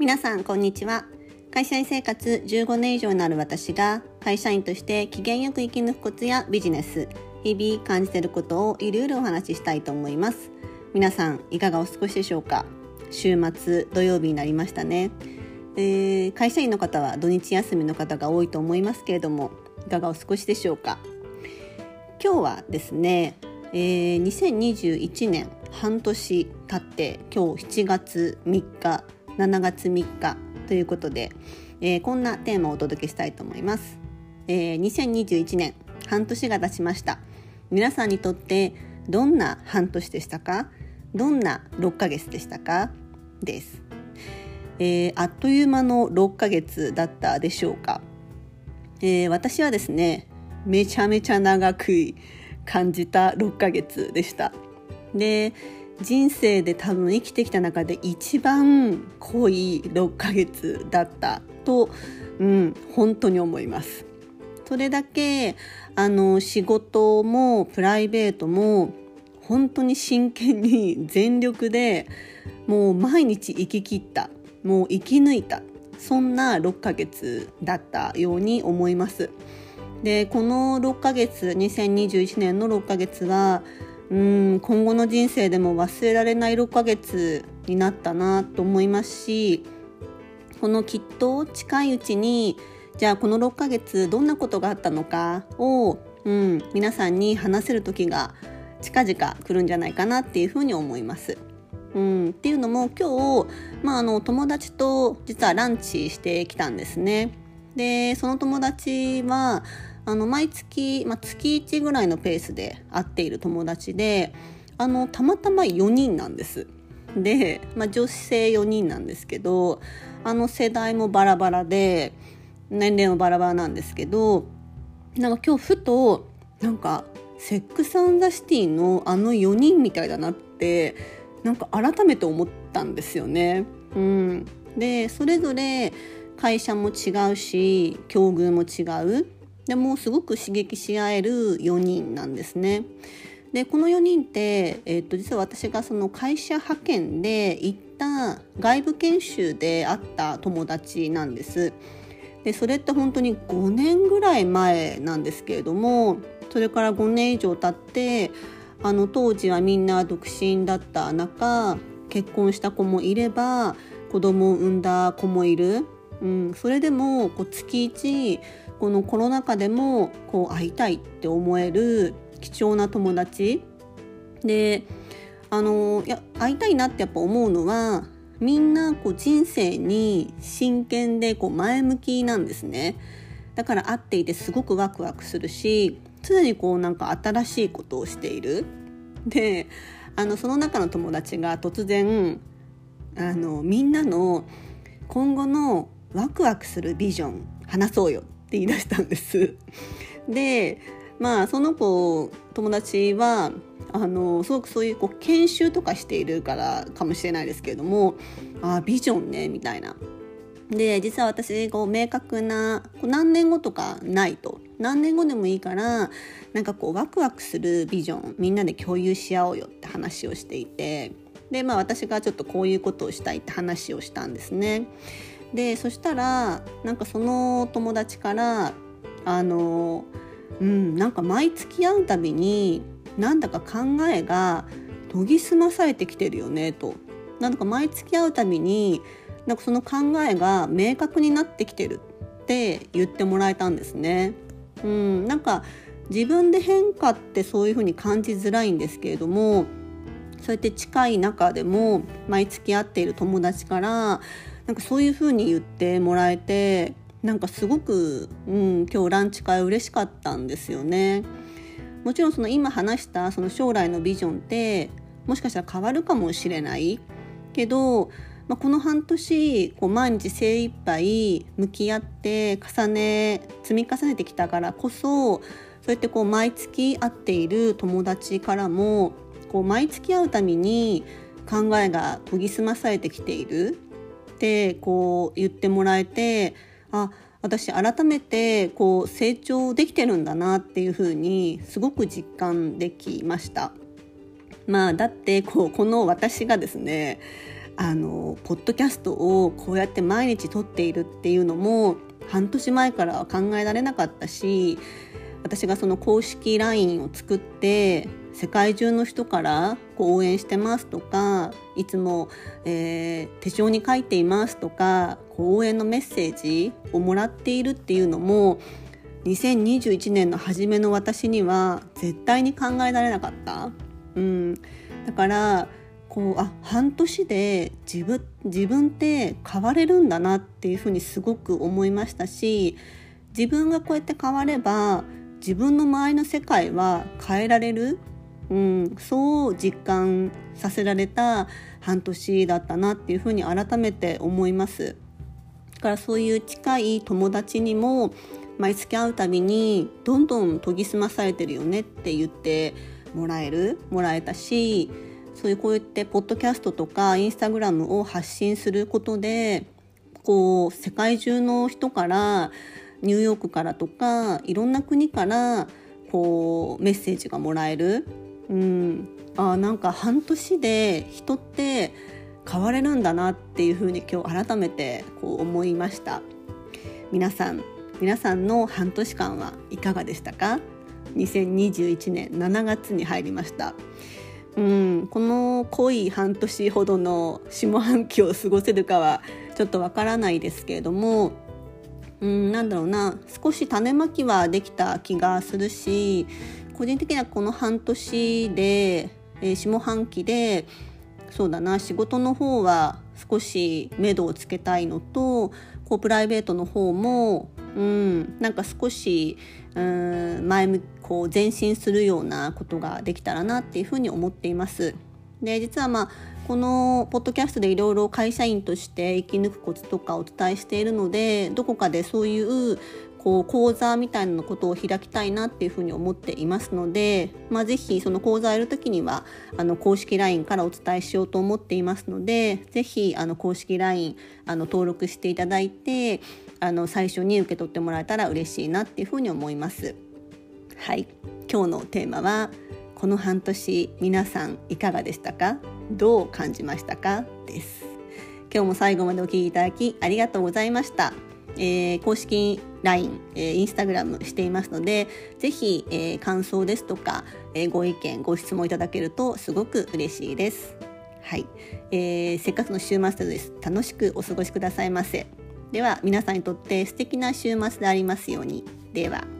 皆さんこんにちは。会社員生活15年以上になる私が会社員として機嫌よく生き抜くコツやビジネス日々感じていることをいろいろお話ししたいと思います。皆さんいかがお過ごしでしょうか？週末土曜日になりましたね、えー、会社員の方は土日休みの方が多いと思いますけれどもいかがお過ごしでしょうか？今日はですね、えー、2021年半年経って今日7月3日7月3日ということで、えー、こんなテーマをお届けしたいと思います、えー、2021年半年が経ちました。皆さんにとってどんな半年でしたか？どんな6ヶ月でしたか？です、えー、あっという間の6ヶ月だったでしょうか、えー、私はですねめちゃめちゃ長く感じた6ヶ月でした。で人生で多分生きてきた中で一番濃い6ヶ月だったと、うん、本当に思います。それだけあの仕事もプライベートも本当に真剣に全力でもう毎日生き切ったもう生き抜いたそんな6ヶ月だったように思います。でこの6ヶ月2021年の6ヶ月はうん今後の人生でも忘れられない6ヶ月になったなと思いますしこのきっと近いうちにじゃあこの6ヶ月どんなことがあったのかを、うん、皆さんに話せる時が近々来るんじゃないかなっていうふうに思います。うん、っていうのも今日、まあ、あの友達と実はランチしてきたんですね。でその友達はあの毎月、まあ、月1ぐらいのペースで会っている友達であのたまたま4人なんです。で、まあ、女性4人なんですけどあの世代もバラバラで年齢もバラバラなんですけどなんか今日ふとなんかセックス・アン・ザ・シティのあの4人みたいだなってなんか改めて思ったんですよね。うん、でそれぞれ会社も違うし境遇も違うでもすごく刺激し合える4人なんですね。でこの4人って、えー、と実は私がその会社派遣で行った外部研修で会った友達なんです。でそれって本当に5年ぐらい前なんですけれどもそれから5年以上経ってあの当時はみんな独身だった中結婚した子もいれば子供を産んだ子もいる、うん、それでもこう月1このコロナ禍でもこう会いたいって思える貴重な友達。であのいや会いたいなってやっぱ思うのはみんなこう人生に真剣でこう前向きなんですね。だから会っていてすごくワクワクするし常にこうなんか新しいことをしている。であのその中の友達が突然あのみんなの今後のワクワクするビジョン話そうよ。って言い出したんです。でまあその子友達はあのすごくそういうこう研修とかしているからかもしれないですけれどもああビジョンねみたいな。で実は私こう明確なこう何年後とかないと何年後でもいいからなんかこうワクワクするビジョンみんなで共有し合おうよって話をしていてでまあ私がちょっとこういうことをしたいって話をしたんですね。でそしたらなんかその友達からあのうんなんか毎月会うたびになんだか考えが研ぎ澄まされてきてるよねとなんか毎月会うたびになんかその考えが明確になってきてるって言ってもらえたんですね。うん、なんか自分で変化ってそういうふうに感じづらいんですけれどもそうやって近い中でも毎月会っている友達からなんかそういうふうに言ってもらえてなんかすごく、うん、今日ランチ会嬉しかったんですよね。もちろんその今話したその将来のビジョンってもしかしたら変わるかもしれないけど、まあ、この半年こう毎日精一杯向き合って重ね積み重ねてきたからこそそうやってこう毎月会っている友達からもこう毎月会うたびに考えが研ぎ澄まされてきているてこう言ってもらえてあ私改めてこう成長できてるんだなっていうふうにすごく実感できました。まあだってこうこの私がですねあのポッドキャストをこうやって毎日撮っているっていうのも半年前からは考えられなかったし私がその公式 LINE を作って世界中の人からこう応援してますとかいつも、えー、手帳に書いていますとかこう応援のメッセージをもらっているっていうのも2021年の初めの私には絶対に考えられなかった。うん、だからこうあ半年で自分自分って変われるんだなっていうふうにすごく思いましたし自分がこうやって変われば自分の周りの世界は変えられる、うん、そう実感させられた半年だったなっていうふうに改めて思います。だからそういう近い友達にも毎月会うたびにどんどん研ぎ澄まされてるよねって言ってもらえるもらえたしそういうこうやってポッドキャストとかインスタグラムを発信することでこう世界中の人からニューヨークからとかいろんな国からこうメッセージがもらえる、うん、あなんか半年で人って変われるんだなっていうふうに今日改めてこう思いました。皆さん皆さんの半年間はいかがでしたか？2021年7月に入りました。うんこの濃い半年ほどの下半期を過ごせるかはちょっとわからないですけれどもうんなんだろうな。少し種まきはできた気がするし個人的にはこの半年で、えー、下半期でそうだな仕事の方は少し目処をつけたいのとこうプライベートの方もうんなんか少しうん前向こう前進するようなことができたらなっていうふうに思っています。で実はまあこのポッドキャストでいろいろ会社員として生き抜くコツとかお伝えしているのでどこかでそういうこう講座みたいなことを開きたいなっていうふうに思っていますので、まあ、ぜひその講座をやるときにはあの公式 LINE からお伝えしようと思っていますのでぜひあの公式 LINE あの登録していただいてあの最初に受け取ってもらえたら嬉しいなっていうふうに思います。はい。今日のテーマはこの半年皆さんいかがでしたか？どう感じましたか？です。今日も最後までお聴きいただきありがとうございました、えー、公式 LINE、えー、インスタグラムしていますのでぜひ、えー、感想ですとか、えー、ご意見ご質問いただけるとすごく嬉しいです。はい、えー、せっかくの週末です。楽しくお過ごしくださいませ。では皆さんにとって素敵な週末でありますように。では。